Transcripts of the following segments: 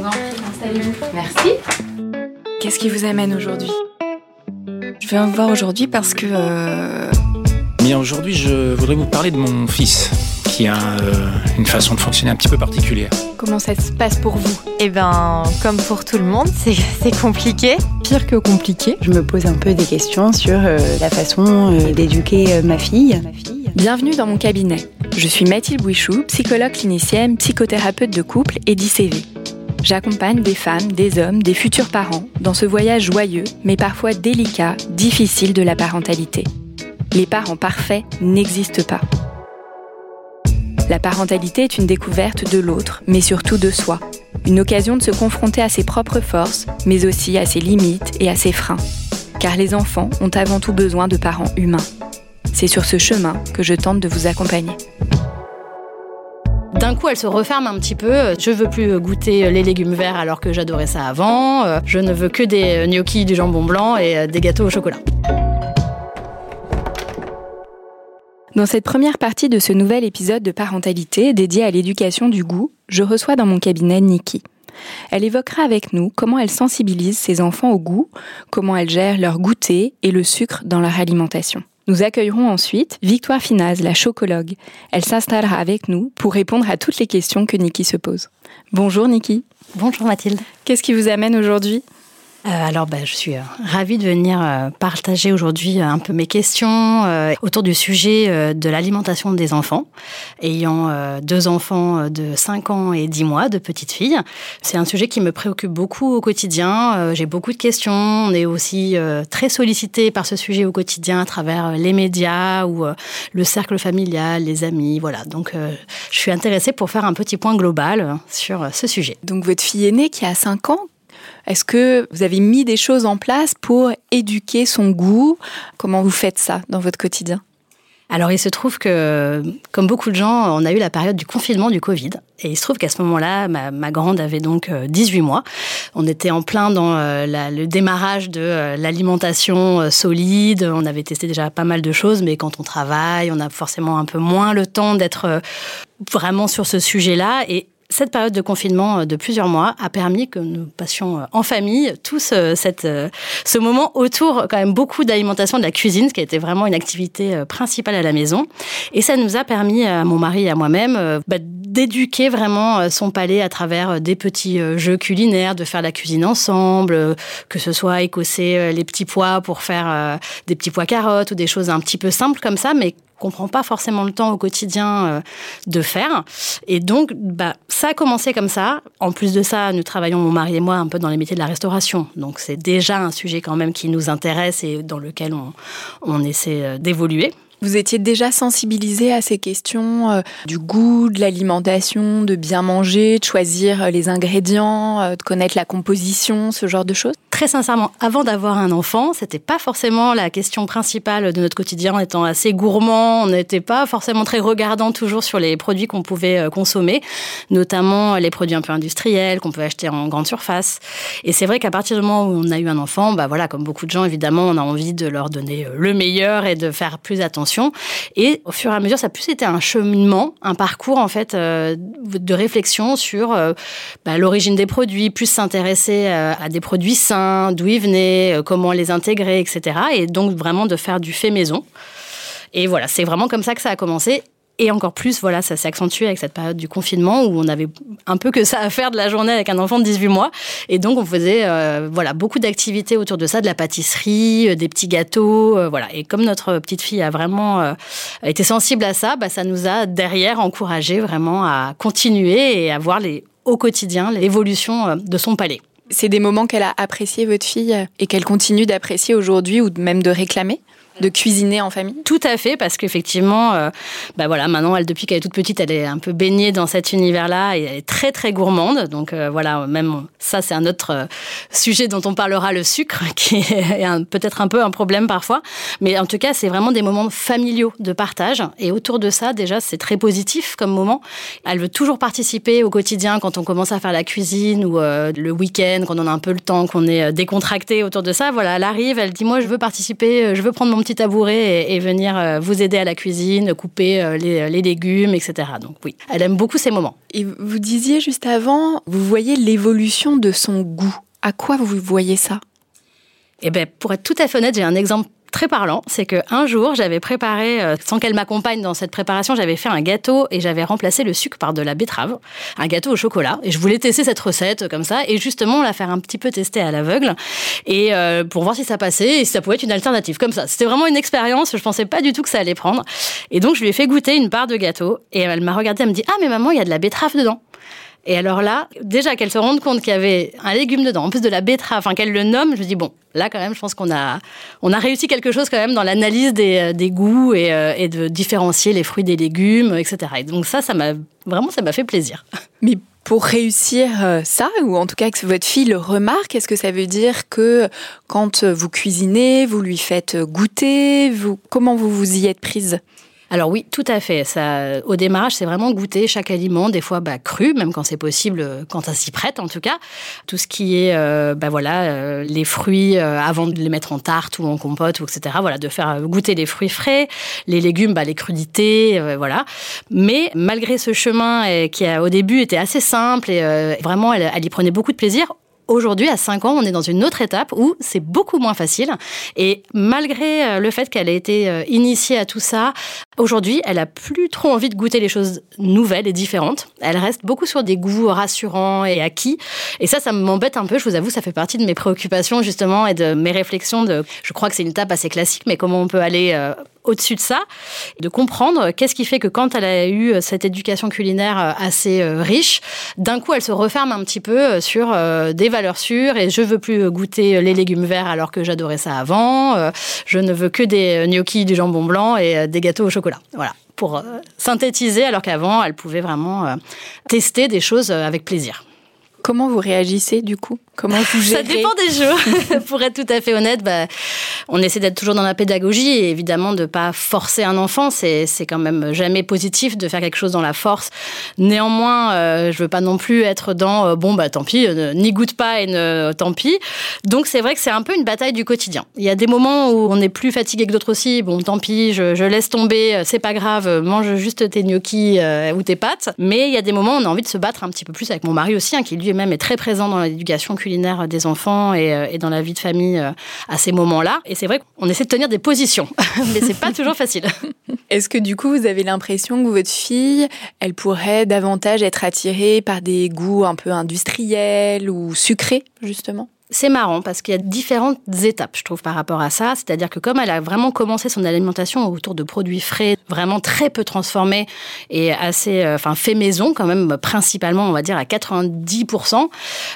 Vous en prie, installez-vous. Merci. Qu'est-ce qui vous amène aujourd'hui? Je viens vous voir aujourd'hui parce que euh, Bien, aujourd'hui, je voudrais vous parler de mon fils, qui a euh, une façon de fonctionner un petit peu particulière. comment ça se passe pour vous? Eh ben, comme pour tout le monde, c'est c'est compliqué. pire que compliqué. Je me pose un peu des questions sur euh, la façon euh, d'éduquer euh, ma fille. Bienvenue dans mon cabinet. Je suis Mathilde Bouichou, psychologue clinicienne, psychothérapeute de couple et d'ICV. J'accompagne des femmes, des hommes, des futurs parents dans ce voyage joyeux, mais parfois délicat, difficile de la parentalité. Les parents parfaits n'existent pas. La parentalité est une découverte de l'autre, mais surtout de soi. Une occasion de se confronter à ses propres forces, mais aussi à ses limites et à ses freins. Car les enfants ont avant tout besoin de parents humains. C'est sur ce chemin que je tente de vous accompagner. D'un coup, elle se referme un petit peu. Je veux plus goûter les légumes verts alors que j'adorais ça avant. Euh, Je ne veux que des gnocchis, du jambon blanc et euh, des gâteaux au chocolat. Dans cette première partie de ce nouvel épisode de parentalité dédié à l'éducation du goût, je reçois dans mon cabinet Nikki. Elle évoquera avec nous comment elle sensibilise ses enfants au goût, comment elle gère leur goûter et le sucre dans leur alimentation. Nous accueillerons ensuite Victoire Finaz, la chocologue. Elle s'installera avec nous pour répondre à toutes les questions que Nikki se pose. Bonjour Nikki. Bonjour Mathilde. Qu'est-ce qui vous amène aujourd'hui? Alors, bah, je suis euh, ravie de venir euh, partager aujourd'hui euh, un peu mes questions euh, autour du sujet euh, de l'alimentation des enfants. Ayant euh, deux enfants euh, de 5 ans et 10 mois, de petites filles, c'est un sujet qui me préoccupe beaucoup au quotidien. Euh, J'ai beaucoup de questions. On est aussi euh, très sollicité par ce sujet au quotidien à travers euh, les médias ou euh, le cercle familial, les amis. Voilà. Donc, euh, je suis intéressée pour faire un petit point global euh, sur euh, ce sujet. Donc votre fille aînée qui a 5 ans, est-ce que vous avez mis des choses en place pour éduquer son goût? Comment vous faites ça dans votre quotidien? Alors, il se trouve que, comme beaucoup de gens, on a eu la période du confinement du Covid. Et il se trouve qu'à ce moment-là, ma, grande avait donc euh, 18 mois. On était en plein dans euh, le démarrage de euh, l'alimentation euh, solide. On avait testé déjà pas mal de choses, mais quand on travaille, on a forcément un peu moins le temps d'être euh, vraiment sur ce sujet-là. Et cette période de confinement euh, de plusieurs mois a permis que nous passions euh, en famille tous euh, ce moment autour quand même beaucoup d'alimentation, de la cuisine, ce qui a été vraiment une activité principale à la maison. Et ça nous a permis à mon mari et à moi-même bah, d'éduquer vraiment son palais à travers des petits jeux culinaires, de faire la cuisine ensemble, que ce soit écosser les petits pois pour faire des petits pois carottes ou des choses un petit peu simples comme ça, mais qu'on prend pas forcément le temps au quotidien euh, de faire. Et donc, bah, ça a commencé comme ça. En plus de ça, nous travaillons, mon mari et moi, un peu dans les métiers de la restauration. Donc, c'est déjà un sujet quand même qui nous intéresse et dans lequel on, on essaie euh, d'évoluer. Vous étiez déjà sensibilisé à ces questions euh, du goût, de l'alimentation, de bien manger, de choisir euh, les ingrédients, euh, de connaître la composition, ce genre de choses? Très sincèrement, avant d'avoir un enfant, c'était pas forcément la question principale de notre quotidien. En étant assez gourmand, on n'était pas forcément très regardant toujours sur les produits qu'on pouvait consommer, notamment les produits un peu industriels qu'on peut acheter en grande surface. Et c'est vrai qu'à partir du moment où on a eu un enfant, bah voilà, comme beaucoup de gens, évidemment, on a envie de leur donner le meilleur et de faire plus attention. Et au fur et à mesure, ça a plus été un cheminement, un parcours en fait euh, de réflexion sur euh, bah, l'origine des produits, plus s'intéresser euh, à des produits sains, d'où ils venaient, comment les intégrer, etc. Et donc vraiment de faire du fait maison. Et voilà, c'est vraiment comme ça que ça a commencé. Et encore plus, voilà, ça s'est accentué avec cette période du confinement où on avait un peu que ça à faire de la journée avec un enfant de 18 mois. Et donc, on faisait euh, voilà, beaucoup d'activités autour de ça, de la pâtisserie, euh, des petits gâteaux. euh, voilà. Et comme notre petite fille a vraiment été sensible à ça, bah, ça nous a derrière encouragé vraiment à continuer et à voir les, au quotidien l'évolution de son palais. C'est des moments qu'elle a apprécié, votre fille, et qu'elle continue d'apprécier aujourd'hui ou même de réclamer? De cuisiner en famille? Tout à fait, parce qu'effectivement, euh, bah voilà, maintenant, elle, depuis qu'elle est toute petite, elle est un peu baignée dans cet univers-là et elle est très très gourmande. Donc euh, voilà, même ça, c'est un autre euh, sujet dont on parlera, le sucre, qui est peut-être un peu un problème parfois. Mais en tout cas, c'est vraiment des moments familiaux de partage. Et autour de ça, déjà, c'est très positif comme moment. Elle veut toujours participer au quotidien quand on commence à faire la cuisine ou le week-end, quand on a un peu le temps, qu'on est décontracté autour de ça. Voilà, elle arrive, elle dit, moi, je veux participer, je veux prendre mon petit tabouret et, venir euh, vous aider à la cuisine, couper euh, les, les légumes, etc. Donc oui, elle aime beaucoup ces moments. Et vous disiez juste avant, vous voyez l'évolution de son goût. À quoi vous voyez ça? Eh ben, pour être tout à fait honnête, j'ai un exemple très parlant, c'est qu'un jour, j'avais préparé, euh, sans qu'elle m'accompagne dans cette préparation, j'avais fait un gâteau et j'avais remplacé le sucre par de la betterave, un gâteau au chocolat. Et je voulais tester cette recette comme ça et justement la faire un petit peu tester à l'aveugle et euh, pour voir si ça passait et si ça pouvait être une alternative comme ça. C'était vraiment une expérience, je pensais pas du tout que ça allait prendre. Et donc je lui ai fait goûter une part de gâteau et elle m'a regardé, elle me dit "Ah mais maman, il y a de la betterave dedans." Et alors là, déjà qu'elle se rende compte qu'il y avait un légume dedans, en plus de la betterave, enfin qu'elle le nomme, je me dis bon, là quand même, je pense qu'on a, on a réussi quelque chose quand même dans l'analyse des, des, goûts et, euh, et, de différencier les fruits des légumes, etc. Et donc ça, ça m'a vraiment, ça m'a fait plaisir. Mais pour réussir euh, ça, ou en tout cas que votre fille le remarque, est-ce que ça veut dire que quand vous cuisinez, vous lui faites goûter, vous, comment vous vous y êtes prise? Alors oui, tout à fait. Ça, au démarrage, c'est vraiment goûter chaque aliment, des fois bah, cru, même quand c'est possible, quand ça s'y prête en tout cas. Tout ce qui est, euh, bah, voilà, euh, les fruits euh, avant de les mettre en tarte ou en compote, ou etc. Voilà, de faire goûter les fruits frais, les légumes, bah, les crudités, voilà. Mais malgré ce chemin qui a, au début était assez simple et vraiment, elle, elle y prenait beaucoup de plaisir Aujourd'hui, à 5 ans, on est dans une autre étape où c'est beaucoup moins facile. Et malgré euh, le fait qu'elle ait été euh, initiée à tout ça, aujourd'hui, elle a plus trop envie de goûter les choses nouvelles et différentes. Elle reste beaucoup sur des goûts rassurants et acquis. Et ça, ça m'embête un peu. Je vous avoue, ça fait partie de mes préoccupations justement et de mes réflexions. De, je crois que c'est une étape assez classique, mais comment on peut aller euh, au-dessus de ça, de comprendre qu'est-ce qui fait que quand elle a eu euh, cette éducation culinaire euh, assez euh, riche, d'un coup elle se referme un petit peu sur des valeurs sûres et je veux plus goûter les légumes verts alors que j'adorais ça avant, je ne veux que des gnocchis, du jambon blanc et des gâteaux au chocolat. Voilà pour synthétiser, alors qu'avant, elle pouvait vraiment tester des choses avec plaisir. Comment vous réagissez du coup? Comment vous gérez Ça dépend des jours. Pour être tout à fait honnête, bah, on essaie d'être toujours dans la pédagogie et évidemment de pas forcer un enfant. C'est, quand même jamais positif de faire quelque chose dans la force. Néanmoins, euh, je veux pas non plus être dans euh, bon bah tant pis, euh, n'y goûte pas et ne tant pis. Donc c'est vrai que c'est un peu une bataille du quotidien. Il y a des moments où on est plus fatigué que d'autres aussi. Bon tant pis, je, je laisse tomber, c'est pas grave, mange juste tes gnocchis ou tes pâtes. Mais il y a des moments où on a envie de se battre un petit peu plus avec mon mari aussi, hein, qui lui-même est très présent dans l'éducation culinaire des enfants euh, et, dans la vie de famille euh, à ces moments-là. Et c'est vrai qu'on essaie de tenir des positions, mais c'est pas toujours facile. Est-ce que du coup, vous avez l'impression que votre fille, elle pourrait davantage être attirée par des goûts un peu industriels ou sucrés, justement? C'est marrant parce qu'il y a différentes étapes, je trouve, par rapport à ça. C'est-à-dire que comme elle a vraiment commencé son alimentation autour de produits frais, vraiment très peu transformés et assez, euh, enfin, fait maison quand même, principalement, on va dire à 90%,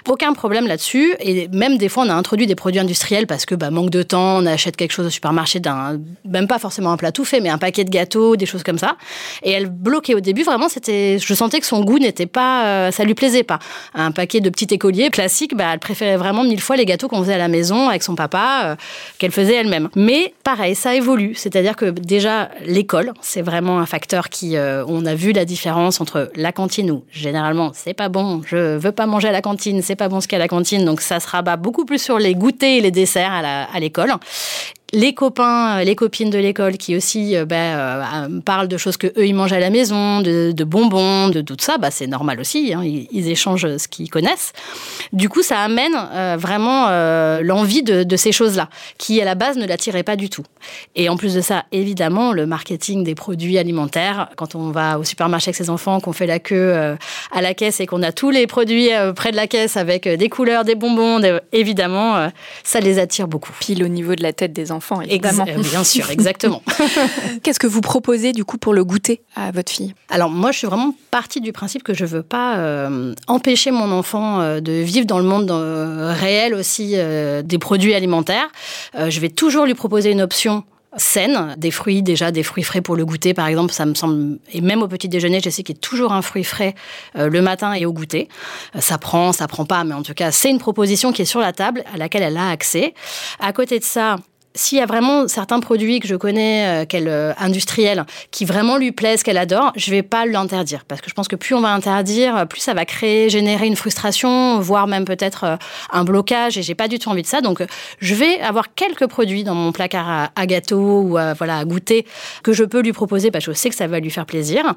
aucun problème là-dessus. Et même des fois, on a introduit des produits industriels parce que, bah, manque de temps, on achète quelque chose au supermarché d'un, même pas forcément un plat tout fait, mais un paquet de gâteaux, des choses comme ça. Et elle bloquait au début, vraiment, c'était, je sentais que son goût n'était pas, euh, ça lui plaisait pas. Un paquet de petits écoliers classiques, bah, elle préférait vraiment mille fois les gâteaux qu'on faisait à la maison avec son papa, euh, qu'elle faisait elle-même. Mais pareil, ça évolue. C'est-à-dire que déjà, l'école, c'est vraiment un facteur qui, euh, on a vu la différence entre la cantine où généralement c'est pas bon, je veux pas manger à la cantine, c'est pas bon ce qu'il y a à la cantine, donc ça se rabat beaucoup plus sur les goûters et les desserts à l'école les copains, euh, les copines de l'école qui aussi euh, bah, euh, parlent de choses que eux ils mangent à la maison, de, bonbons, de, tout ça, bah, c'est normal aussi. Hein, ils, échangent ce qu'ils connaissent. Du coup, ça amène vraiment l'envie de, ces choses-là, qui à la base ne l'attiraient pas du tout. Et en plus de ça, évidemment, le marketing des produits alimentaires. Quand on va au supermarché avec ses enfants, qu'on fait la queue à la caisse et qu'on a tous les produits près de la caisse avec des couleurs, des bonbons, évidemment, ça les attire beaucoup. Pile au niveau de la tête des enfants évidemment. Euh, bien sûr, exactement. Qu'est-ce que vous proposez du coup pour le goûter à votre fille? Alors moi, je suis vraiment partie du principe que je veux pas euh, empêcher mon enfant euh, de vivre dans le monde réel aussi des produits alimentaires. je vais toujours lui proposer une option saines, des fruits déjà, des fruits frais pour le goûter par exemple, ça me semble, et même au petit déjeuner, je sais qu'il y a toujours un fruit frais euh, le matin et au goûter. Euh, ça prend, ça prend pas, mais en tout cas, c'est une proposition qui est sur la table à laquelle elle a accès. À côté de ça, s'il y a vraiment certains produits que je connais, euh, qu'elle euh, industriels, qui vraiment lui plaisent, qu'elle adore, je vais pas l'interdire parce que je pense que plus on va interdire, plus ça va créer, générer une frustration, voire même peut-être euh, un blocage. Et j'ai pas du tout envie de ça. Donc, je vais avoir quelques produits dans mon placard à, gâteau ou à, voilà à goûter que je peux lui proposer parce que je sais que ça va lui faire plaisir.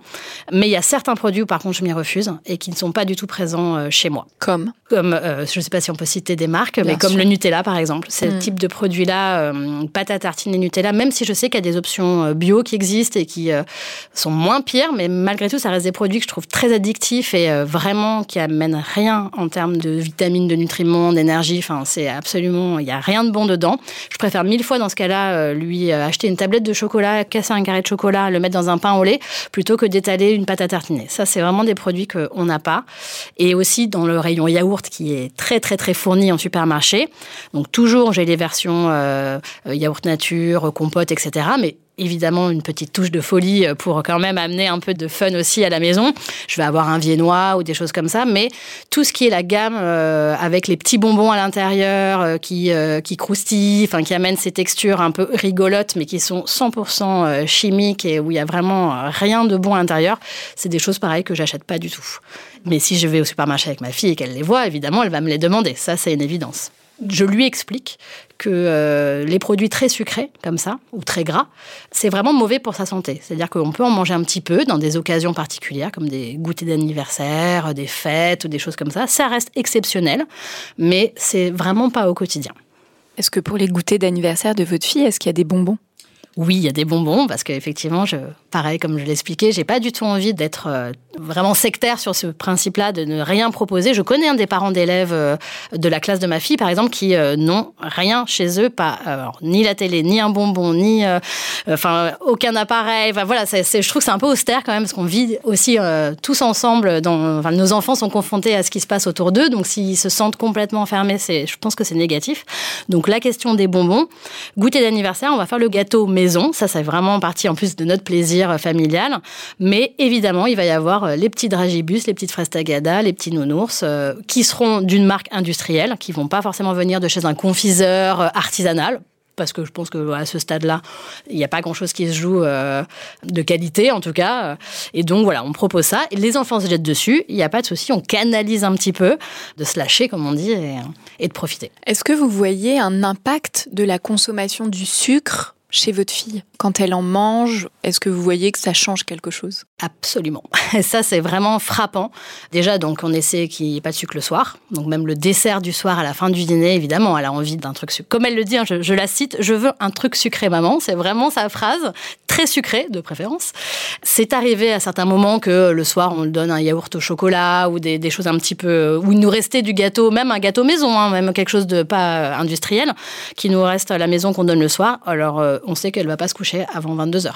Mais il y a certains produits où par contre je m'y refuse et qui ne sont pas du tout présents chez moi. Comme? Comme je sais pas si on peut citer des marques, mais comme le Nutella par exemple. C'est le mm. type de produit là pâte à tartiner Nutella, même si je sais qu'il y a des options euh, bio qui existent et qui euh, sont moins pires, mais malgré tout, ça reste des produits que je trouve très addictifs et euh, vraiment qui amènent rien en termes de vitamines, de nutriments, d'énergie. Enfin, c'est absolument, il n'y a rien de bon dedans. Je préfère mille fois dans ce cas-là lui acheter une tablette de chocolat, casser un carré de chocolat, le mettre dans un pain au lait, plutôt que d'étaler une pâte à tartiner. Ça, c'est vraiment des produits qu'on n'a pas. Et aussi dans le rayon yaourt qui est très très très fourni en supermarché. Donc toujours, j'ai les versions yaourt nature, compote, etc. Mais évidemment une petite touche de folie pour quand même amener un peu de fun aussi à la maison. Je vais avoir un viennois ou des choses comme ça, mais tout ce qui est la gamme euh, avec les petits bonbons à l'intérieur euh, qui, euh, qui croustillent, enfin qui amènent ces textures un peu rigolotes, mais qui sont 100% chimiques et où il y a vraiment rien de bon à l'intérieur, c'est des choses pareilles que j'achète pas du tout. Mais si je vais au supermarché avec ma fille et qu'elle les voit, évidemment, elle va me les demander. Ça, c'est une évidence je lui explique que euh, les produits très sucrés, comme ça, ou très gras, c'est vraiment mauvais pour sa santé. C'est-à-dire qu'on peut en manger un petit peu dans des occasions particulières, comme des goûters d'anniversaire, des fêtes ou des choses comme ça. Ça reste exceptionnel, mais c'est vraiment pas au quotidien. Est-ce que pour les goûters d'anniversaire de votre fille, est-ce qu'il y a des bonbons? Oui, il y a des bonbons parce qu'effectivement, je, pareil, comme je l'expliquais, j'ai pas du tout envie d'être euh, vraiment sectaire sur ce principe-là, de ne rien proposer. Je connais un des parents d'élèves euh, de la classe de ma fille, par exemple, qui euh, n'ont rien chez eux, pas ni la télé, ni un bonbon, ni enfin aucun appareil. Enfin, voilà, je trouve que c'est un peu austère quand même parce qu'on vit aussi tous ensemble. Nos enfants sont confrontés à ce qui se passe autour d'eux, donc s'ils se sentent complètement fermés, je pense que c'est négatif. Donc la question des bonbons, goûter d'anniversaire, on va faire le gâteau mais ça, c'est vraiment partie en plus de notre plaisir euh, familial. Mais évidemment, il va y avoir euh, les petits dragibus, les petites fraises tagada, les petits nounours, euh, qui seront d'une marque industrielle, qui vont pas forcément venir de chez un confiseur artisanal parce que je pense que à ce stade-là, il n'y a pas grand-chose qui se joue de qualité, en tout cas. Et donc voilà, on propose ça. les enfants se jettent dessus, il n'y a pas de souci, on canalise un petit peu, de se lâcher, comme on dit, et de profiter. Est-ce que vous voyez un impact de la consommation du sucre chez votre fille. Quand elle en mange, est-ce que vous voyez que ça change quelque chose? Absolument. Et ça, c'est vraiment frappant. Déjà, donc, on essaie qu'il n'y ait pas de sucre le soir. Donc, même le dessert du soir à la fin du dîner, évidemment, elle a envie d'un truc sucré. Comme elle le dit, hein, je, la cite, je veux un truc sucré, maman. C'est vraiment sa phrase, très sucré, de préférence. C'est arrivé à certains moments que le soir, on lui donne un yaourt au chocolat ou des, choses un petit peu. où il nous restait du gâteau, même un gâteau maison, hein, même quelque chose de pas industriel, qui nous reste à la maison qu'on donne le soir. Alors, euh, on sait qu'elle va pas se coucher avant 22h.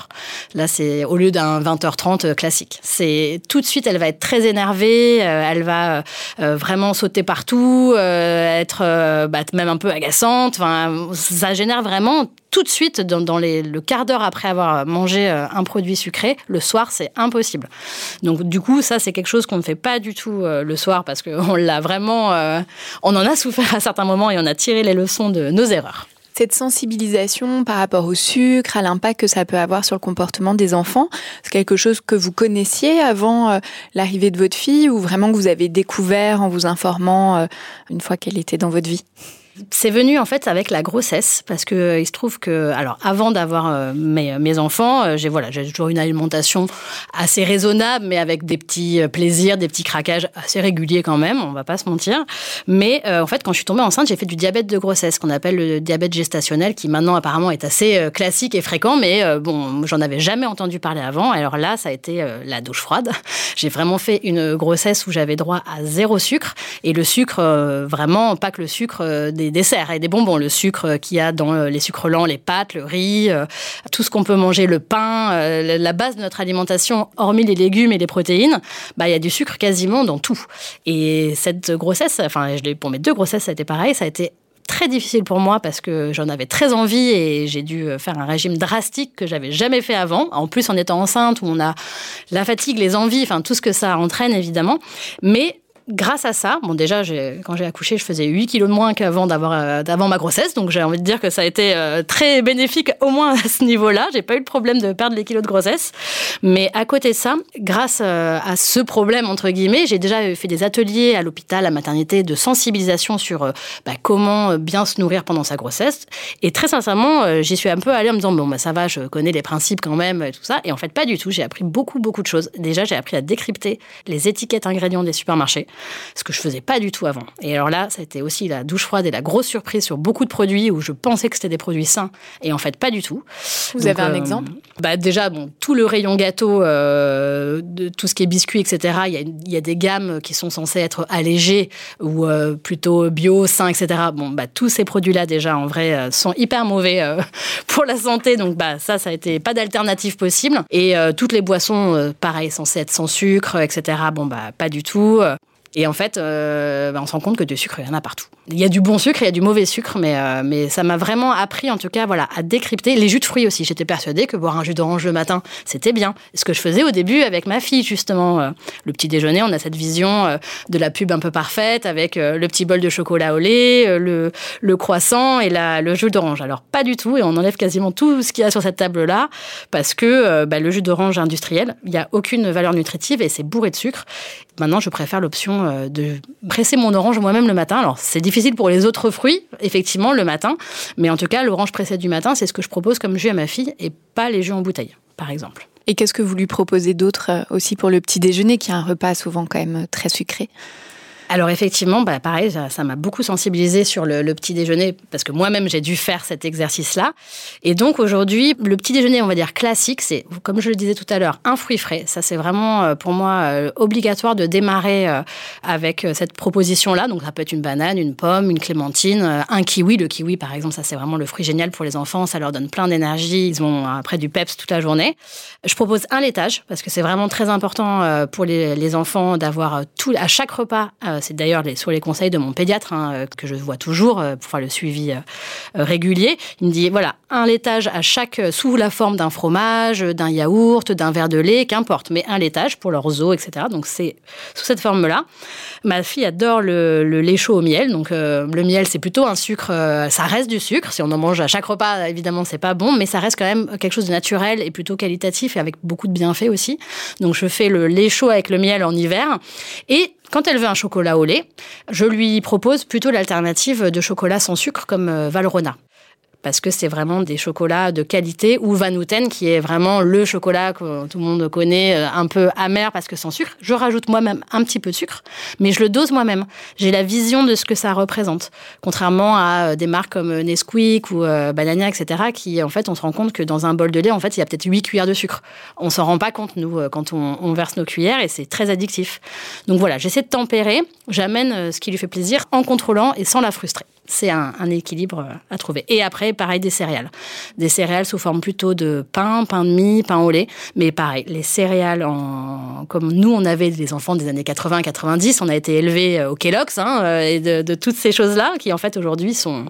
Là, c'est au lieu d'un 20h30 euh, classique. C'est tout de suite, elle va être très énervée, euh, elle va euh, vraiment sauter partout, être bah, même un peu agaçante. Enfin, ça génère vraiment tout de suite, dans, le quart d'heure après avoir mangé un produit sucré, le soir, c'est impossible. Donc, du coup, ça, c'est quelque chose qu'on ne fait pas du tout le soir parce qu'on l'a vraiment. on en a souffert à certains moments et on a tiré les leçons de nos erreurs. Cette sensibilisation par rapport au sucre, à l'impact que ça peut avoir sur le comportement des enfants, c'est quelque chose que vous connaissiez avant euh, l'arrivée de votre fille ou vraiment que vous avez découvert en vous informant euh, une fois qu'elle était dans votre vie? C'est venu en fait avec la grossesse parce que euh, il se trouve que alors avant d'avoir euh, mes, mes, enfants, euh, j'ai voilà, j'ai toujours une alimentation assez raisonnable mais avec des petits plaisirs, des petits craquages assez réguliers quand même, on va pas se mentir. Mais en fait quand je suis tombée enceinte, j'ai fait du diabète de grossesse qu'on appelle le diabète gestationnel qui maintenant apparemment est assez classique et fréquent mais bon, j'en avais jamais entendu parler avant. Alors là, ça a été la douche froide. J'ai vraiment fait une grossesse où j'avais droit à zéro sucre et le sucre vraiment pas que le sucre des desserts et des bonbons, le sucre qu'il y a dans euh, les sucres lents, les pâtes, le riz, euh, tout ce qu'on peut manger, le pain, euh, la base de notre alimentation, hormis les légumes et les protéines, bah, il y a du sucre quasiment dans tout. Et cette grossesse, enfin, pour mes deux grossesses, ça a été pareil, ça a été très difficile pour moi parce que j'en avais très envie et j'ai dû faire un régime drastique que j'avais jamais fait avant. En plus, en étant enceinte, où on a la fatigue, les envies, enfin tout ce que ça entraîne évidemment. Mais grâce à ça, bon déjà quand j'ai accouché, je faisais 8 kilos de moins qu'avant d'avoir euh, ma grossesse, donc j'ai envie de dire que ça a été euh, très bénéfique au moins à ce niveau-là. J'ai pas eu le problème de perdre les kilos de grossesse, mais à côté de ça, grâce euh, à ce problème entre guillemets, j'ai déjà fait des ateliers à l'hôpital, à maternité, de sensibilisation sur bah, comment bien se nourrir pendant sa grossesse. Et très sincèrement, j'y suis un peu allée en me disant bon bah ça va, je connais les principes quand même, et tout ça. Et en fait pas du tout. J'ai appris beaucoup beaucoup de choses. Déjà j'ai appris à décrypter les étiquettes ingrédients des supermarchés ce que je faisais pas du tout avant. Et alors là, ça a été aussi la douche froide et la grosse surprise sur beaucoup de produits où je pensais que c'était des produits sains et en fait pas du tout. Vous avez un euh, exemple? bah Déjà, bon, tout le rayon gâteau, euh, de tout ce qui est biscuits, etc., il y, a, il y, a, des gammes qui sont censées être allégées ou euh, plutôt bio, sains, etc. Bon, bah, tous ces produits-là, déjà, en vrai, sont hyper mauvais pour la santé. Donc, bah, ça, ça a été pas d'alternative possible. Et toutes les boissons, pareil, censées être sans sucre, etc., bon, bah, pas du tout. Et en fait, euh, bah, on se rend compte que du sucre, il y en a partout. Il y a du bon sucre, il y a du mauvais sucre, mais, euh, mais ça m'a vraiment appris, en tout cas, voilà, à décrypter les jus de fruits aussi. J'étais persuadée que boire un jus d'orange le matin, c'était bien. Ce que je faisais au début avec ma fille, justement. Euh, le petit déjeuner, on a cette vision de la pub un peu parfaite avec le petit bol de chocolat au lait, le, le croissant et la, le jus d'orange. Alors, pas du tout, et on enlève quasiment tout ce qu'il y a sur cette table-là, parce que bah, le jus d'orange industriel, il n'y a aucune valeur nutritive et c'est bourré de sucre. Maintenant, je préfère l'option euh, de presser mon orange moi-même le matin. Alors, c'est difficile pour les autres fruits, effectivement, le matin. Mais en tout cas, l'orange pressée du matin, c'est ce que je propose comme jus à ma fille et pas les jus en bouteille, par exemple. Et qu'est-ce que vous lui proposez d'autre euh, aussi pour le petit déjeuner, qui est un repas souvent quand même très sucré? Alors effectivement, bah, pareil, ça m'a beaucoup sensibilisé sur le, petit déjeuner parce que moi-même j'ai dû faire cet exercice-là. Et donc aujourd'hui, le petit déjeuner, on va dire classique, c'est comme je le disais tout à l'heure, un fruit frais. Ça c'est vraiment euh, pour moi euh, obligatoire de démarrer euh, avec cette proposition-là. Donc ça peut être une banane, une pomme, une clémentine, un kiwi. Le kiwi par exemple, ça c'est vraiment le fruit génial pour les enfants. Ça leur donne plein d'énergie. Ils ont après du peps toute la journée. Je propose un laitage parce que c'est vraiment très important pour les, les enfants d'avoir tout à chaque repas c'est d'ailleurs sur les conseils de mon pédiatre, hein, euh, que je vois toujours euh, pour faire le suivi euh, régulier. Il me dit voilà, un laitage à chaque, sous la forme d'un fromage, d'un yaourt, d'un verre de lait, qu'importe, mais un laitage pour leurs os, etc. Donc c'est sous cette forme-là. Ma fille adore le, lait chaud au miel. Donc le miel, c'est plutôt un sucre, ça reste du sucre. Si on en mange à chaque repas, évidemment, c'est pas bon, mais ça reste quand même quelque chose de naturel et plutôt qualitatif et avec beaucoup de bienfaits aussi. Donc je fais le lait chaud avec le miel en hiver. Et quand elle veut un chocolat au lait, je lui propose plutôt l'alternative de chocolat sans sucre comme euh, Valrhona parce que c'est vraiment des chocolats de qualité, ou Van Houten, qui est vraiment le chocolat que tout le monde connaît, euh, un peu amer parce que sans sucre. Je rajoute moi-même un petit peu de sucre, mais je le dose moi-même. J'ai la vision de ce que ça représente, contrairement à euh, des marques comme euh, Nesquik ou Banania, etc., qui, en fait, on se rend compte que dans un bol de lait, en fait, il y a peut-être 8 cuillères de sucre. On s'en rend pas compte, nous, quand on, on verse nos cuillères, et c'est très addictif. Donc voilà, j'essaie de tempérer, j'amène ce qui lui fait plaisir en contrôlant et sans la frustrer c'est un, équilibre euh, à trouver. Et après, pareil, des céréales. Des céréales sous forme plutôt de pain, pain de mie, pain au lait. Mais pareil, les céréales, comme nous, on avait des enfants des années 80-90, on a été élevés euh, au Kellogg's hein, euh, et de, toutes ces choses-là qui, en fait, aujourd'hui, sont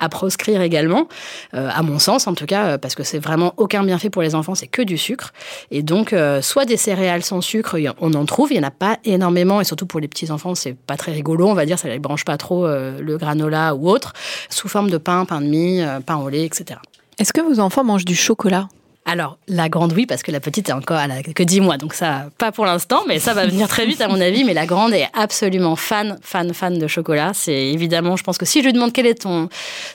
à proscrire également, à mon sens en tout cas, parce que c'est vraiment aucun bienfait pour les enfants, c'est que du sucre. Et donc, soit des céréales sans sucre, on en trouve, il n'y en a pas énormément, et surtout pour les petits-enfants, c'est pas très rigolo, on va dire, ça les branche pas trop le granola ou autre, sous forme de pain, pain de mie, euh, pain au lait, etc. Est-ce que vos enfants mangent du chocolat? Alors, la grande, oui, parce que la petite est encore, la que 10 mois, donc ça, pas pour l'instant, mais ça va venir très vite, à mon avis. Mais la grande est absolument fan, fan, fan de chocolat. C'est évidemment, je pense que si je lui demande quel est ton,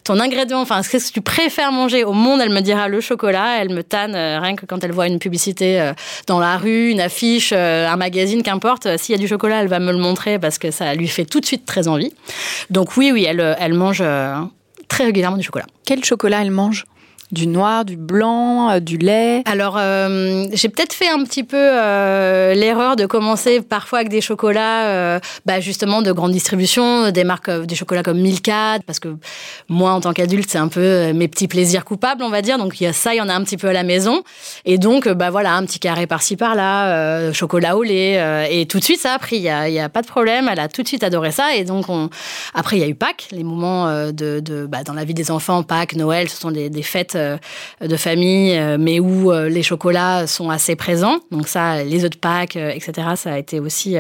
ton ingrédient, enfin, ce que tu préfères manger au monde, elle me dira le chocolat. Elle me tanne, euh, rien que quand elle voit une publicité euh, dans la rue, une affiche, un magazine, qu'importe. S'il y a du chocolat, elle va me le montrer parce que ça lui fait tout de suite très envie. Donc, oui, oui, elle, elle mange très régulièrement du chocolat. Quel chocolat elle mange? Du noir, du blanc, euh, du lait Alors, euh, j'ai peut-être fait un petit peu euh, l'erreur de commencer parfois avec des chocolats, bah, justement, de grande distribution, des marques, des chocolats comme Milka, parce que moi, en tant qu'adulte, c'est un peu mes petits plaisirs coupables, on va dire. Donc, il y a ça, il y en a un petit peu à la maison. Et donc, bah voilà, un petit carré par-ci, par-là, chocolat au lait. et tout de suite, ça a pris. Il n'y a, pas de problème. Elle a tout de suite adoré ça. Et donc, on... après, il y a eu Pâques, les moments de, bah, dans la vie des enfants, Pâques, Noël, ce sont des fêtes euh, de famille, euh, mais où euh, les chocolats sont assez présents. Donc ça, les œufs de Pâques, etc., ça a été aussi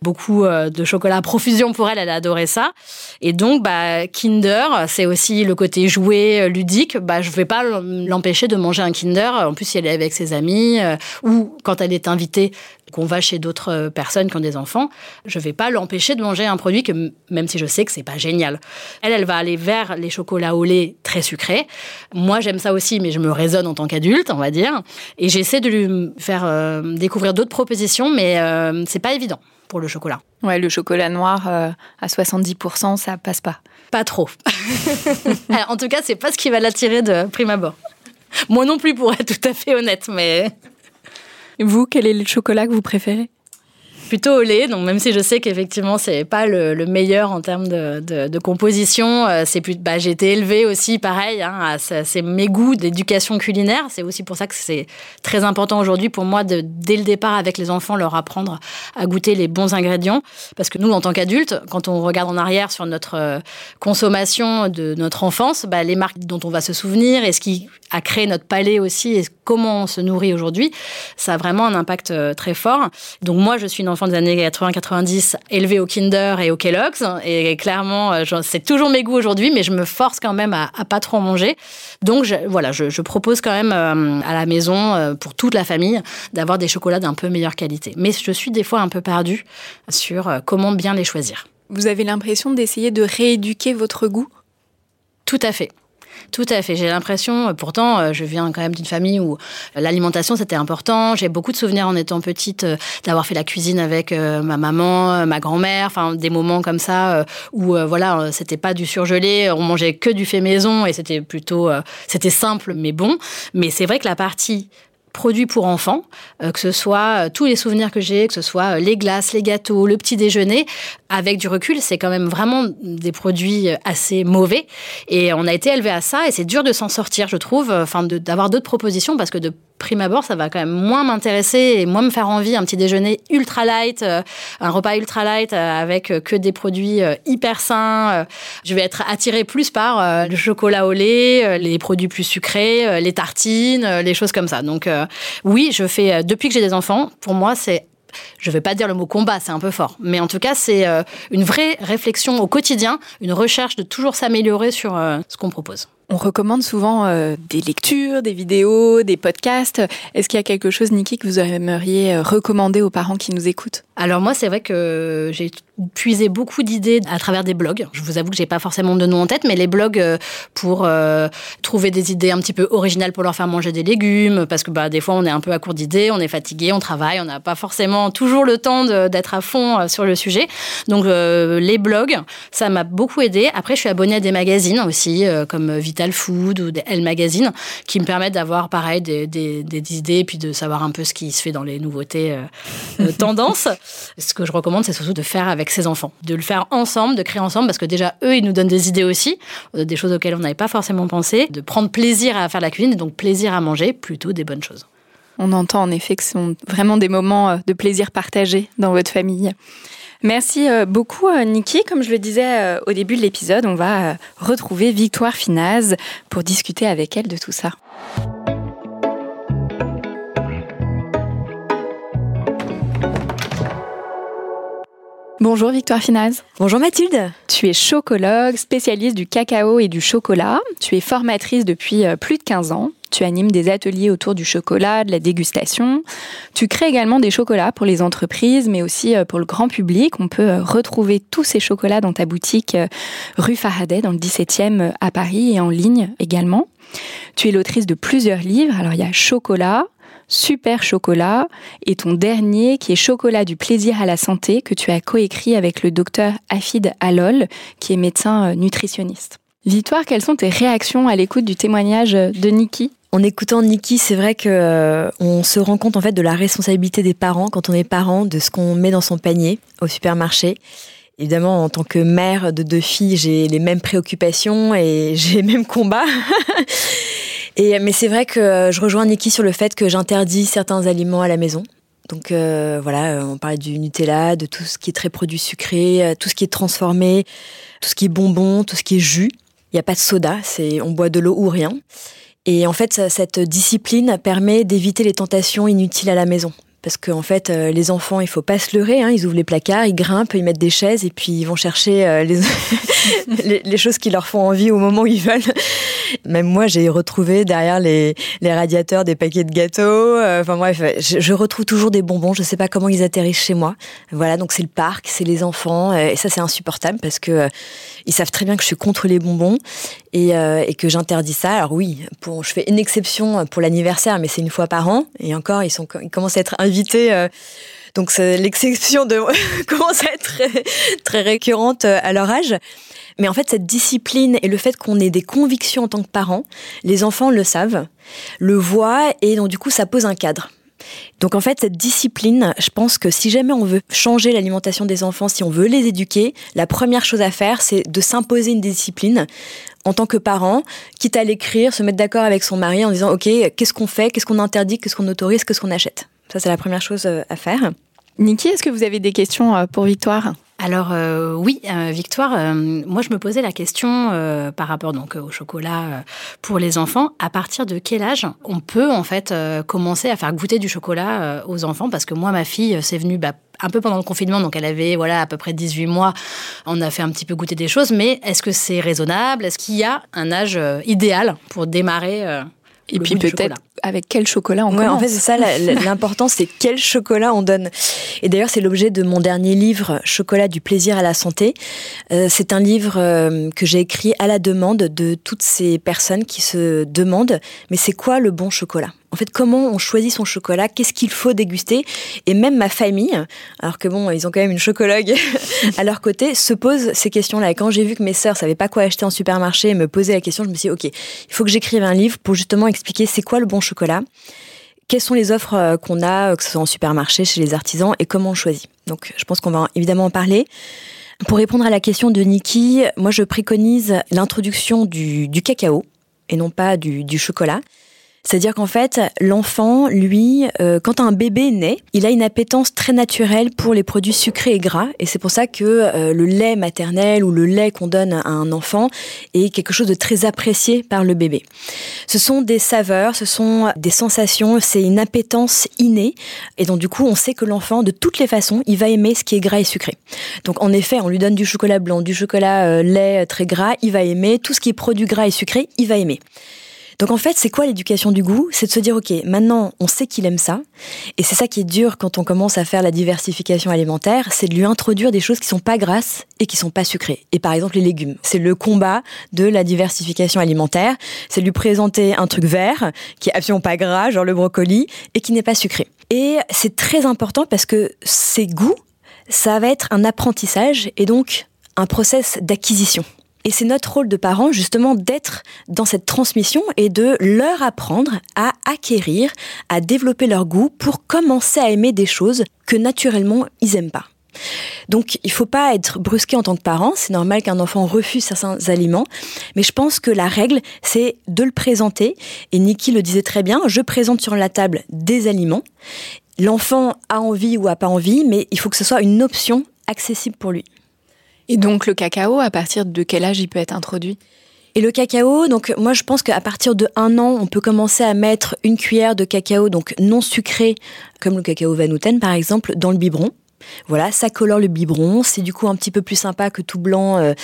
beaucoup de chocolat à profusion pour elle. Elle a adoré ça. Et donc, bah, Kinder, c'est aussi le côté jouet ludique. Bah, je ne vais pas l'empêcher de manger un Kinder. En plus, si elle est avec ses amis ou quand elle est invitée qu'on va chez d'autres euh, personnes qui ont des enfants, je ne vais pas l'empêcher de manger un produit que même si je sais que c'est pas génial. Elle, elle va aller vers les chocolats au lait très sucrés. Moi, j'aime ça aussi, mais je me raisonne en tant qu'adulte, on va dire. Et j'essaie de lui faire euh, découvrir d'autres propositions, mais euh, c'est pas évident pour le chocolat. Ouais, le chocolat noir à 70%, ça passe pas. Pas trop. en tout cas, c'est pas ce qui va l'attirer de prime abord. Moi non plus, pour être tout à fait honnête, mais vous, quel est le chocolat que vous préférez? Plutôt au lait. Donc même si je sais qu'effectivement c'est pas le, meilleur en termes de, composition, euh, c'est plus. Bah, j'ai été élevée aussi pareil. Hein, c'est mes goûts d'éducation culinaire. C'est aussi pour ça que c'est très important aujourd'hui pour moi de dès le départ avec les enfants leur apprendre à goûter les bons ingrédients. Parce que nous en tant qu'adultes, quand on regarde en arrière sur notre euh, consommation de notre enfance, bah, les marques dont on va se souvenir et ce qui a créé notre palais aussi et comment on se nourrit aujourd'hui, ça a vraiment un impact euh, très fort. Donc moi je suis une des années 80-90 élevé au Kinder et au Kellogg's. Et clairement, euh, c'est toujours mes goûts aujourd'hui, mais je me force quand même à, à pas trop en manger. Donc je, voilà, je, propose quand même euh, à la maison, euh, pour toute la famille, d'avoir des chocolats d'un peu meilleure qualité. Mais je suis des fois un peu perdue sur comment bien les choisir. Vous avez l'impression d'essayer de rééduquer votre goût? Tout à fait. Tout à fait. J'ai l'impression, euh, pourtant, euh, je viens quand même d'une famille où l'alimentation c'était important. J'ai beaucoup de souvenirs en étant petite euh, d'avoir fait la cuisine avec ma maman, ma grand-mère, enfin des moments comme ça où voilà, c'était pas du surgelé, on mangeait que du fait maison et c'était plutôt, c'était simple mais bon. Mais c'est vrai que la partie produits pour enfants, que ce soit tous les souvenirs que j'ai, que ce soit les glaces, les gâteaux, le petit déjeuner, avec du recul, c'est quand même vraiment des produits assez mauvais. Et on a été élevé à ça, et c'est dur de s'en sortir, je trouve, enfin, d'avoir d'autres propositions, parce que de prime abord, ça va quand même moins m'intéresser et moins me faire envie. Un petit déjeuner ultra light, euh, un repas ultra light euh, avec que des produits euh, hyper sains. je vais être attirée plus par le chocolat au lait, les produits plus sucrés, les tartines, les choses comme ça. Donc oui, je fais depuis que j'ai des enfants. Pour moi, c'est je ne vais pas dire le mot combat, c'est un peu fort, mais en tout cas, c'est euh, une vraie réflexion au quotidien, une recherche de toujours s'améliorer sur euh, ce qu'on propose. On recommande souvent euh, des lectures, des vidéos, des podcasts. Est-ce qu'il y a quelque chose, Niki, que vous aimeriez recommander aux parents qui nous écoutent? Alors moi, c'est vrai que j'ai puisé beaucoup d'idées à travers des blogs. Je vous avoue que j'ai pas forcément de nom en tête, mais les blogs euh, pour euh, trouver des idées un petit peu originales pour leur faire manger des légumes, parce que bah, des fois on est un peu à court d'idées, on est fatigué, on travaille, on n'a pas forcément toujours le temps d'être à fond euh, sur le sujet. Donc les blogs, ça m'a beaucoup aidé. Après, je suis abonnée à des magazines aussi, comme Vital Food ou des Elle Magazine, qui me permettent d'avoir pareil des, des, des, idées, puis de savoir un peu ce qui se fait dans les nouveautés tendances. Ce que je recommande, c'est surtout de faire avec ses enfants, de le faire ensemble, de créer ensemble, parce que déjà, eux, ils nous donnent des idées aussi, euh, des choses auxquelles on n'avait pas forcément pensé, de prendre plaisir à faire la cuisine, et donc plaisir à manger, plutôt des bonnes choses. On entend en effet que ce sont vraiment des moments euh, de plaisir partagés dans votre famille. Merci euh, beaucoup, Niki. Comme je le disais au début de l'épisode, on va retrouver Victoire Finaz pour discuter avec elle de tout ça. Bonjour Victoire Finaz. Bonjour Mathilde. Tu es chocologue, spécialiste du cacao et du chocolat. Tu es formatrice depuis euh, plus de 15 ans. Tu animes des ateliers autour du chocolat, de la dégustation. Tu crées également des chocolats pour les entreprises, mais aussi euh, pour le grand public. On peut euh, retrouver tous ces chocolats dans ta boutique rue Faraday, dans le 17e à Paris et en ligne également. Tu es l'autrice de plusieurs livres. Alors il y a Chocolat, Super Chocolat et ton dernier qui est Chocolat du plaisir à la santé que tu as coécrit avec le docteur Afid Alol qui est médecin euh, nutritionniste. Victoire, quelles sont tes réactions à l'écoute du témoignage de Niki en écoutant Niki, c'est vrai que euh, on se rend compte en fait de la responsabilité des parents quand on est parent, de ce qu'on met dans son panier au supermarché. Évidemment, en tant que mère de deux filles, j'ai les mêmes préoccupations et j'ai les mêmes combats. Et, mais c'est vrai que je rejoins Niki sur le fait que j'interdis certains aliments à la maison. Donc euh, voilà, on parlait du Nutella, de tout ce qui est très produit sucré, euh, tout ce qui est transformé, tout ce qui est bonbon, tout ce qui est jus. Il n'y a pas de soda, c'est on boit de l'eau ou rien. Et en fait, cette discipline permet d'éviter les tentations inutiles à la maison. Parce qu'en en fait, euh, les enfants, il faut pas se leurrer. Hein, ils ouvrent les placards, ils grimpent, ils mettent des chaises et puis ils vont chercher euh, les, les, choses qui leur font envie au moment où ils veulent. Même moi, j'ai retrouvé derrière les, les, radiateurs des paquets de gâteaux. Euh, enfin bref, je, je, retrouve toujours des bonbons. Je sais pas comment ils atterrissent chez moi. Voilà, donc c'est le parc, c'est les enfants. Et ça, c'est insupportable parce que ils savent très bien que je suis contre les bonbons et, et que j'interdis ça. Alors oui, pour, je fais une exception pour l'anniversaire, mais c'est une fois par an. Et encore, ils, sont, ils commencent à être euh, donc l'exception de commence à être très, très récurrente euh, à leur âge. Mais en fait, cette discipline et le fait qu'on ait des convictions en tant que parents, les enfants le savent, le voient, et donc du coup, ça pose un cadre. Donc en fait, cette discipline, je pense que si jamais on veut changer l'alimentation des enfants, si on veut les éduquer, la première chose à faire, c'est de s'imposer une discipline en tant que parent, quitte à l'écrire, se mettre d'accord avec son mari en disant, OK, qu'est-ce qu'on fait, qu'est-ce qu'on interdit, qu'est-ce qu'on autorise, qu'est-ce qu'on achète. Ça, c'est la première chose euh, à faire. Niki, est-ce que vous avez des questions euh, pour Victoire? Alors euh, oui, Victoire, moi je me posais la question par rapport donc au chocolat pour les enfants. À partir de quel âge on peut en fait commencer à faire goûter du chocolat aux enfants? Parce que moi, ma fille, c'est venu bah, un peu pendant le confinement, donc elle avait voilà à peu près 18 mois. On a fait un petit peu goûter des choses, mais est-ce que c'est raisonnable? Est-ce qu'il y a un âge idéal pour démarrer et puis peut-être avec quel chocolat on ouais, En fait, c'est ça l'important, c'est quel chocolat on donne. Et d'ailleurs, c'est l'objet de mon dernier livre, Chocolat du plaisir à la santé. Euh, c'est un livre euh, que j'ai écrit à la demande de toutes ces personnes qui se demandent, mais c'est quoi le bon chocolat? En fait, comment on choisit son chocolat, qu'est-ce qu'il faut déguster. Et même ma famille, alors que bon, ils ont quand même une chocologue à leur côté, se pose ces questions-là. Et quand j'ai vu que mes sœurs savaient pas quoi acheter en supermarché et me posaient la question, je me suis dit, OK, il faut que j'écrive un livre pour justement expliquer c'est quoi le bon chocolat, quelles sont les offres euh, qu'on a, que ce soit en supermarché, chez les artisans, et comment on choisit. Donc, je pense qu'on va évidemment en parler. Pour répondre à la question de Niki, moi je préconise l'introduction du, cacao et non pas du chocolat. C'est-à-dire qu'en fait, l'enfant, lui, euh, quand un bébé naît, il a une appétence très naturelle pour les produits sucrés et gras. Et c'est pour ça que euh, le lait maternel ou le lait qu'on donne à un enfant est quelque chose de très apprécié par le bébé. Ce sont des saveurs, ce sont des sensations, c'est une appétence innée. Et donc du coup, on sait que l'enfant, de toutes les façons, il va aimer ce qui est gras et sucré. Donc en effet, on lui donne du chocolat blanc, du chocolat euh, lait très gras, il va aimer. Tout ce qui est produit gras et sucré, il va aimer. Donc en fait, c'est quoi l'éducation du goût? C'est de se dire, ok, maintenant on sait qu'il aime ça, et c'est ça qui est dur quand on commence à faire la diversification alimentaire, c'est de lui introduire des choses qui sont pas grasses et qui sont pas sucrées. Et par exemple les légumes, c'est le combat de la diversification alimentaire, c'est de lui présenter un truc vert qui est absolument pas gras, genre le brocoli, et qui n'est pas sucré. Et c'est très important parce que ces goûts, ça va être un apprentissage et donc un process d'acquisition. Et c'est notre rôle de parents justement d'être dans cette transmission et de leur apprendre à acquérir, à développer leur goût pour commencer à aimer des choses que naturellement ils aiment pas. Donc il faut pas être brusqué en tant que parent, c'est normal qu'un enfant refuse certains aliments, mais je pense que la règle c'est de le présenter et Niki le disait très bien, je présente sur la table des aliments. L'enfant a envie ou a pas envie, mais il faut que ce soit une option accessible pour lui. Et donc le cacao, à partir de quel âge il peut être introduit? Et le cacao, donc moi je pense qu'à partir de un an, on peut commencer à mettre une cuillère de cacao, donc non sucré, comme le cacao Vanouten par exemple, dans le biberon. Voilà, ça colore le biberon, c'est du coup un petit peu plus sympa que tout blanc euh,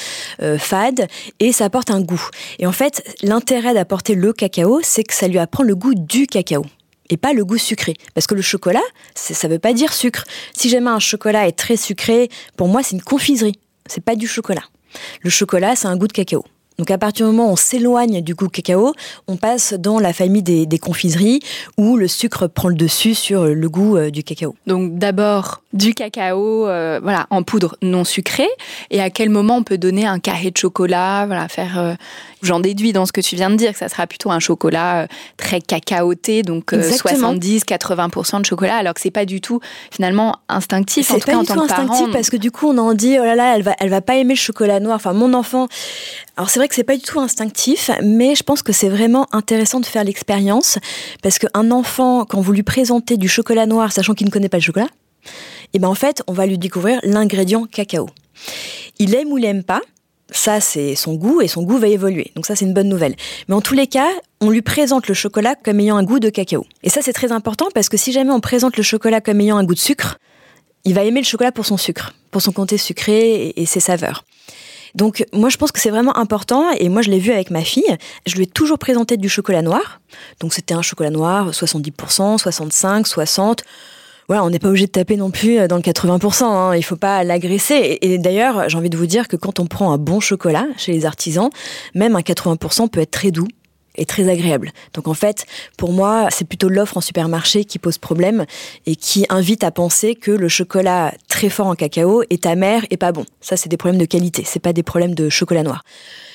euh, fade, et ça apporte un goût. Et en fait, l'intérêt d'apporter le cacao, c'est que ça lui apprend le goût du cacao et pas le goût sucré. Parce que le chocolat, ça veut pas dire sucre. Si jamais un chocolat est très sucré, pour moi, c'est une confiserie c'est pas du chocolat. Le chocolat, c'est un goût de cacao. Donc à partir du moment où on s'éloigne du goût cacao, on passe dans la famille des, confiseries où le sucre prend le dessus sur le goût euh, du cacao. Donc d'abord du cacao euh, voilà, en poudre non sucrée et à quel moment on peut donner un carré de chocolat, voilà, faire euh, j'en déduis dans ce que tu viens de dire que ça sera plutôt un chocolat très cacaoté donc 70 80 de chocolat alors que c'est pas du tout finalement instinctif en tout cas en tant que instinctif parce que du coup on en dit oh là là elle va elle va pas aimer le chocolat noir. Enfin mon enfant alors c'est vrai que c'est pas du tout instinctif, mais je pense que c'est vraiment intéressant de faire l'expérience parce qu'un enfant, quand vous lui présentez du chocolat noir, sachant qu'il ne connaît pas le chocolat, et eh ben en fait, on va lui découvrir l'ingrédient cacao. Il aime ou il aime pas, ça c'est son goût et son goût va évoluer. Donc ça c'est une bonne nouvelle. Mais en tous les cas, on lui présente le chocolat comme ayant un goût de cacao. Et ça c'est très important parce que si jamais on présente le chocolat comme ayant un goût de sucre, il va aimer le chocolat pour son sucre, pour son comté sucré et ses saveurs. Donc moi je pense que c'est vraiment important et moi je l'ai vu avec ma fille, je lui ai toujours présenté du chocolat noir. Donc c'était un chocolat noir 70%, 65, 60 voilà, on n'est pas obligé de taper non plus dans le 80%. Hein, il faut pas l'agresser. Et, d'ailleurs, j'ai envie de vous dire que quand on prend un bon chocolat chez les artisans, même un 80% peut être très doux est très agréable. Donc en fait, pour moi, c'est plutôt l'offre en supermarché qui pose problème et qui invite à penser que le chocolat très fort en cacao est amer et pas bon. Ça, c'est des problèmes de qualité, c'est pas des problèmes de chocolat noir.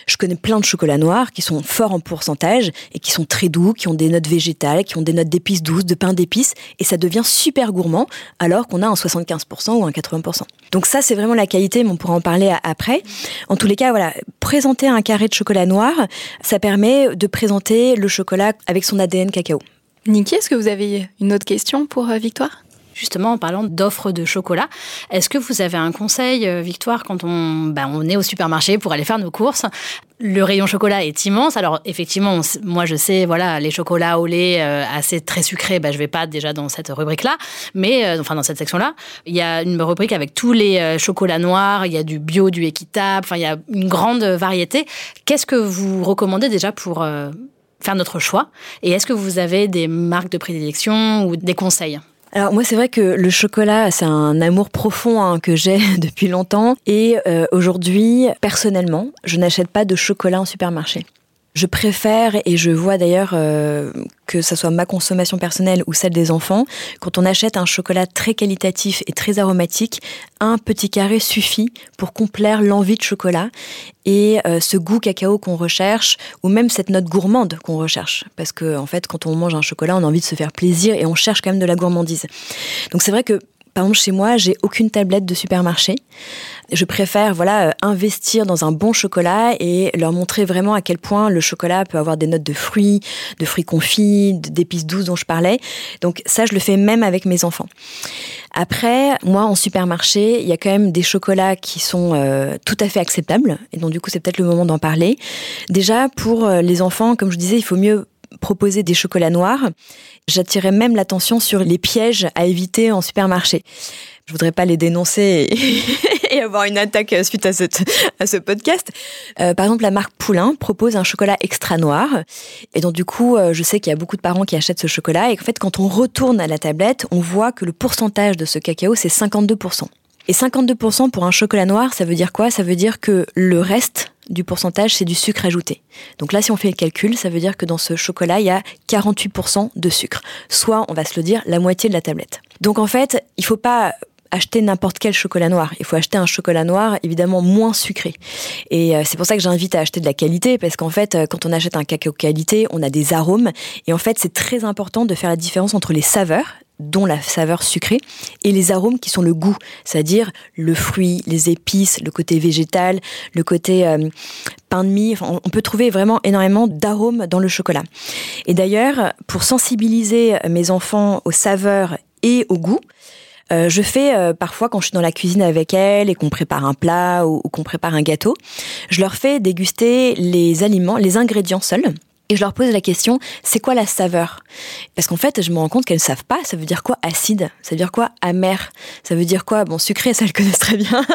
Je connais plein de chocolats noirs qui sont forts en pourcentage et qui sont très doux, qui ont des notes végétales, qui ont des notes d'épices douces, de pain d'épices, et ça devient super gourmand alors qu'on a un 75% ou un 80%. Donc ça, c'est vraiment la qualité, mais on pourra en parler après. En tous les cas, voilà, présenter un carré de chocolat noir, ça permet de présenter le chocolat avec son ADN cacao. Niki, est-ce que vous avez une autre question pour euh, Victoire? Justement, en parlant d'offres de chocolat, est-ce que vous avez un conseil, euh, Victoire, quand on, ben, on est au supermarché pour aller faire nos courses? Le rayon chocolat est immense. Alors, effectivement, moi, je sais, voilà, les chocolats au lait euh, assez très sucrés, ben, je vais pas déjà dans cette rubrique-là, mais euh, enfin dans cette section-là, il y a une rubrique avec tous les chocolats noirs. Il y a du bio, du équitable. Enfin, il y a une grande variété. Qu'est-ce que vous recommandez déjà pour faire notre choix? Et est-ce que vous avez des marques de prédilection ou des conseils? Alors moi c'est vrai que le chocolat c'est un amour profond hein, que j'ai depuis longtemps et euh, aujourd'hui personnellement je n'achète pas de chocolat en supermarché. Je préfère, et je vois d'ailleurs euh, que ce soit ma consommation personnelle ou celle des enfants, quand on achète un chocolat très qualitatif et très aromatique, un petit carré suffit pour complaire l'envie de chocolat et euh, ce goût cacao qu'on recherche, ou même cette note gourmande qu'on recherche. Parce que en fait, quand on mange un chocolat, on a envie de se faire plaisir et on cherche quand même de la gourmandise. Donc c'est vrai que par exemple, chez moi, j'ai aucune tablette de supermarché. Je préfère voilà euh, investir dans un bon chocolat et leur montrer vraiment à quel point le chocolat peut avoir des notes de fruits, de fruits confits, d'épices douces dont je parlais. Donc ça, je le fais même avec mes enfants. Après, moi, en supermarché, il y a quand même des chocolats qui sont euh, tout à fait acceptables. Et donc, du coup, c'est peut-être le moment d'en parler. Déjà, pour euh, les enfants, comme je disais, il faut mieux proposer des chocolats noirs. J'attirais même l'attention sur les pièges à éviter en supermarché. Je voudrais pas les dénoncer et, avoir une attaque suite à, ce podcast. Euh, par exemple, la marque Poulain propose un chocolat extra noir. Et donc, du coup, euh, je sais qu'il y a beaucoup de parents qui achètent ce chocolat. Et en fait, quand on retourne à la tablette, on voit que le pourcentage de ce cacao, c'est 52%. Et 52% pour un chocolat noir, ça veut dire quoi? Ça veut dire que le reste du pourcentage, c'est du sucre ajouté. Donc là, si on fait le calcul, ça veut dire que dans ce chocolat, il y a 48% de sucre. Soit, on va se le dire, la moitié de la tablette. Donc en fait, il faut pas acheter n'importe quel chocolat noir. Il faut acheter un chocolat noir évidemment moins sucré. Et euh, c'est pour ça que j'invite à acheter de la qualité parce qu'en fait, euh, quand on achète un cacao qualité, on a des arômes. Et en fait, c'est très important de faire la différence entre les saveurs dont la saveur sucrée, et les arômes qui sont le goût, c'est-à-dire le fruit, les épices, le côté végétal, le côté euh, pain de mie. on peut trouver vraiment énormément d'arômes dans le chocolat. Et d'ailleurs, pour sensibiliser mes enfants aux saveurs et au goût, euh, je fais euh, parfois quand je suis dans la cuisine avec elles et qu'on prépare un plat ou, qu'on prépare un gâteau, je leur fais déguster les aliments, les ingrédients seuls. Et je leur pose la question, c'est quoi la saveur? Parce qu'en fait, je me rends compte qu'elles ne savent pas. Ça veut dire quoi acide? Ça veut dire quoi amer? Ça veut dire quoi Bon, sucré, ça elles connaissent très bien.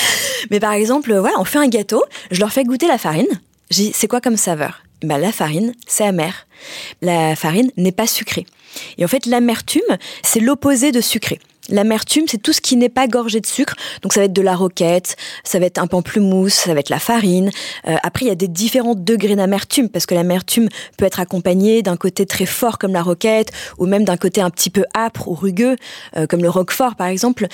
Mais par exemple, voilà, on fait un gâteau, je leur fais goûter la farine. J'ai c'est quoi comme saveur? Bah, La farine, c'est amer. La farine n'est pas sucrée. Et en fait, l'amertume, c'est l'opposé de sucré. L'amertume, c'est tout ce qui n'est pas gorgé de sucre. Donc ça va être de la roquette, ça va être un pamplemousse, ça va être la farine. Euh, après, il y a des différents degrés d'amertume parce que l'amertume peut être accompagnée d'un côté très fort comme la roquette ou même d'un côté un petit peu âpre ou rugueux euh, comme le roquefort par exemple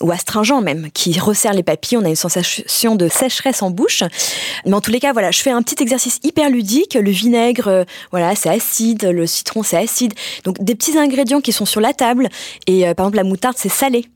ou astringent même qui resserre les papilles. On a une sensation de sécheresse en bouche. Mais en tous les cas, voilà, je fais un petit exercice hyper ludique. Le vinaigre, euh, voilà, c'est acide. Le citron, c'est acide. Donc des petits ingrédients qui sont sur la table. Et par exemple, la moutarde, c'est salé.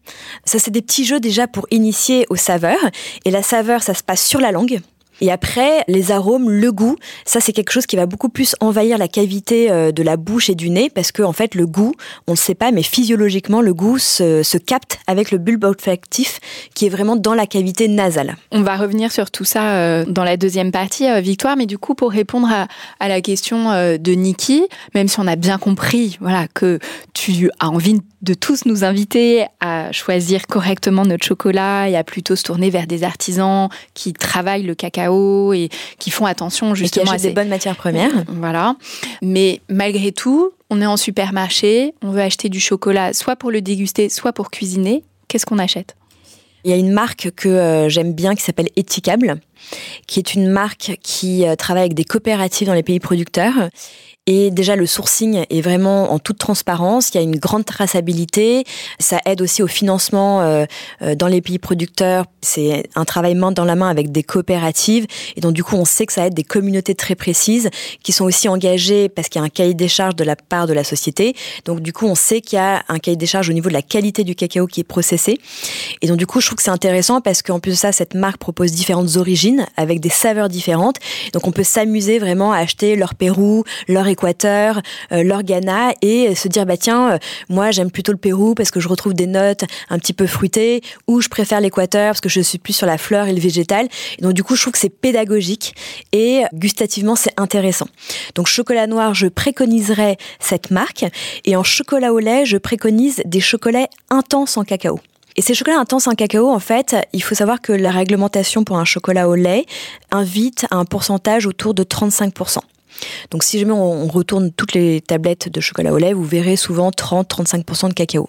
Ça, c'est des petits jeux déjà pour initier aux saveurs. Et la saveur, ça se passe sur la langue. Et après, les arômes, le goût, ça c'est quelque chose qui va beaucoup plus envahir la cavité euh, de la bouche et du nez parce que en fait le goût, on ne sait pas, mais physiologiquement le goût se, capte avec le bulbe olfactif qui est vraiment dans la cavité nasale. On va revenir sur tout ça euh, dans la deuxième partie, euh, Victoire, mais du coup pour répondre à, la question de Niki, même si on a bien compris, voilà que tu as envie de tous nous inviter à choisir correctement notre chocolat et à plutôt se tourner vers des artisans qui travaillent le cacao et qui font attention justement à ces des bonnes matières premières. Voilà. Mais malgré tout, on est en supermarché, on veut acheter du chocolat soit pour le déguster, soit pour cuisiner. Qu'est-ce qu'on achète? Il y a une marque que euh, j'aime bien qui s'appelle Etikable, qui est une marque qui euh, travaille avec des coopératives dans les pays producteurs et déjà, le sourcing est vraiment en toute transparence. Il y a une grande traçabilité. Ça aide aussi au financement euh, euh, dans les pays producteurs. C'est un travail main dans la main avec des coopératives. Et donc, du coup, on sait que ça aide des communautés très précises qui sont aussi engagées parce qu'il y a un cahier des charges de la part de la société. Donc, du coup, on sait qu'il y a un cahier des charges au niveau de la qualité du cacao qui est processé. Et donc, du coup, je trouve que c'est intéressant parce qu'en plus de ça, cette marque propose différentes origines avec des saveurs différentes. Donc, on peut s'amuser vraiment à acheter leur Pérou, leur Équateur, euh, l'Organa et se dire bah tiens, euh, moi j'aime plutôt le Pérou parce que je retrouve des notes un petit peu fruitées ou je préfère l'Équateur parce que je suis plus sur la fleur et le végétal. Et donc du coup, je trouve que c'est pédagogique et gustativement c'est intéressant. Donc chocolat noir, je préconiserais cette marque et en chocolat au lait, je préconise des chocolats intenses en cacao. Et ces chocolats intenses en cacao, en fait, il faut savoir que la réglementation pour un chocolat au lait invite à un pourcentage autour de 35%. Donc si jamais on retourne toutes les tablettes de chocolat au lait, vous verrez souvent 30-35% de cacao.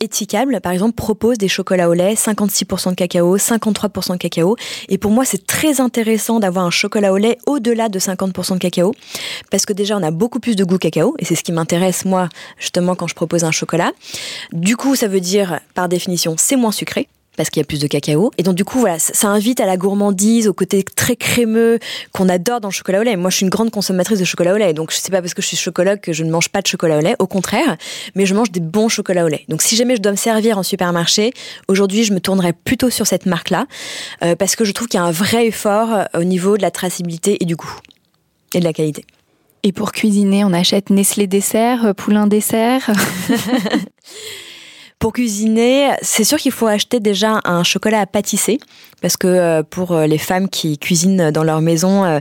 Etikable, par exemple, propose des chocolats au lait 56% de cacao, 53% de cacao. Et pour moi, c'est très intéressant d'avoir un chocolat au lait au-delà de 50% de cacao, parce que déjà, on a beaucoup plus de goût cacao, et c'est ce qui m'intéresse, moi, justement, quand je propose un chocolat. Du coup, ça veut dire, par définition, c'est moins sucré parce qu'il y a plus de cacao. Et donc du coup, voilà, ça, invite à la gourmandise, au côté très crémeux qu'on adore dans le chocolat au lait. Moi, je suis une grande consommatrice de chocolat au lait, donc je sais pas parce que je suis chocologue que je ne mange pas de chocolat au lait. Au contraire, mais je mange des bons chocolats au lait. Donc si jamais je dois me servir en supermarché, aujourd'hui, je me tournerai plutôt sur cette marque-là euh, parce que je trouve qu'il y a un vrai effort euh, au niveau de la traçabilité et du goût et de la qualité. Et pour cuisiner, on achète Nestlé dessert, euh, Poulain dessert. Pour cuisiner, c'est sûr qu'il faut acheter déjà un chocolat à pâtisser parce que euh, pour euh, les femmes qui cuisinent dans leur maison, euh,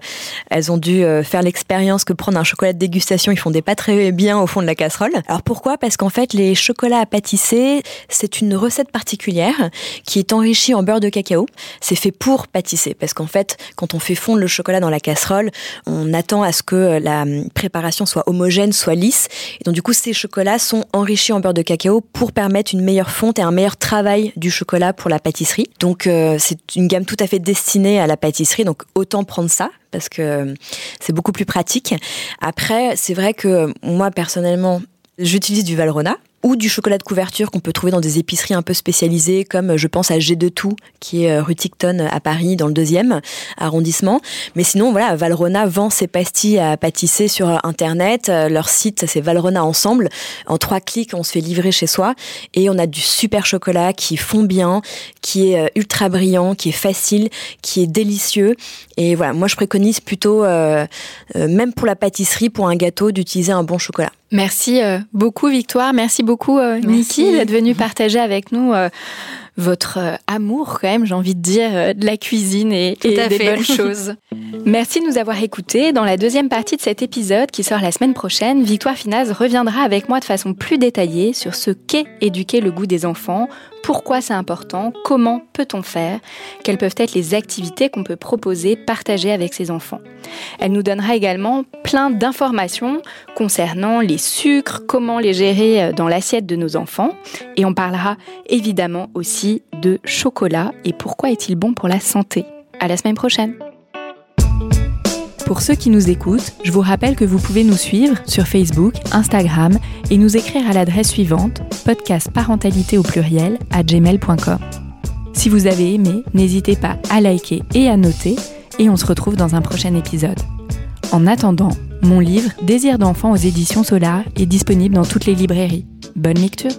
elles ont dû faire l'expérience que prendre un chocolat de dégustation, ils font des pas très bien au fond de la casserole. Alors pourquoi? Parce qu'en fait, les chocolats à pâtisser, c'est une recette particulière qui est enrichie en beurre de cacao. C'est fait pour pâtisser parce qu'en fait, quand on fait fondre le chocolat dans la casserole, on attend à ce que la préparation soit homogène, soit lisse. Et donc du coup, ces chocolats sont enrichis en beurre de cacao pour permettre une meilleure fonte et un meilleur travail du chocolat pour la pâtisserie. Donc euh, c'est une gamme tout à fait destinée à la pâtisserie, donc autant prendre ça parce que euh, c'est beaucoup plus pratique. Après, c'est vrai que moi personnellement, j'utilise du Valrhona ou du chocolat de couverture qu'on peut trouver dans des épiceries un peu spécialisées, comme je pense à G de Tout, qui est euh, rue Ticton à Paris, dans le deuxième arrondissement. Mais sinon, voilà, Valrona vend ses pastilles à pâtisser sur Internet. Euh, leur site, c'est Valrona Ensemble. En trois clics, on se fait livrer chez soi et on a du super chocolat qui fond bien, qui est euh, ultra brillant, qui est facile, qui est délicieux. Et voilà, moi je préconise plutôt, même pour la pâtisserie, pour un gâteau, d'utiliser un bon chocolat. Merci beaucoup Victoire, merci beaucoup Niki d'être venue partager avec nous votre euh, amour quand même, j'ai envie de dire, euh, de la cuisine et, des bonnes choses. Merci de nous avoir écoutés. Dans la deuxième partie de cet épisode qui sort la semaine prochaine, Victoire Finaz reviendra avec moi de façon plus détaillée sur ce qu'est éduquer le goût des enfants, pourquoi c'est important, comment peut-on faire, quelles peuvent être les activités qu'on peut proposer, partager avec ses enfants. Elle nous donnera également plein d'informations concernant les sucres, comment les gérer euh, dans l'assiette de nos enfants, et on parlera évidemment aussi de chocolat et pourquoi est-il bon pour la santé? À la semaine prochaine. Pour ceux qui nous écoutent, je vous rappelle que vous pouvez nous suivre sur Facebook, Instagram et nous écrire à l'adresse suivante podcast parentalité au pluriel à gmail.com. Si vous avez aimé, n'hésitez pas à liker et à noter et on se retrouve dans un prochain épisode. En attendant, mon livre Désir d'enfant aux éditions Solar est disponible dans toutes les librairies. Bonne lecture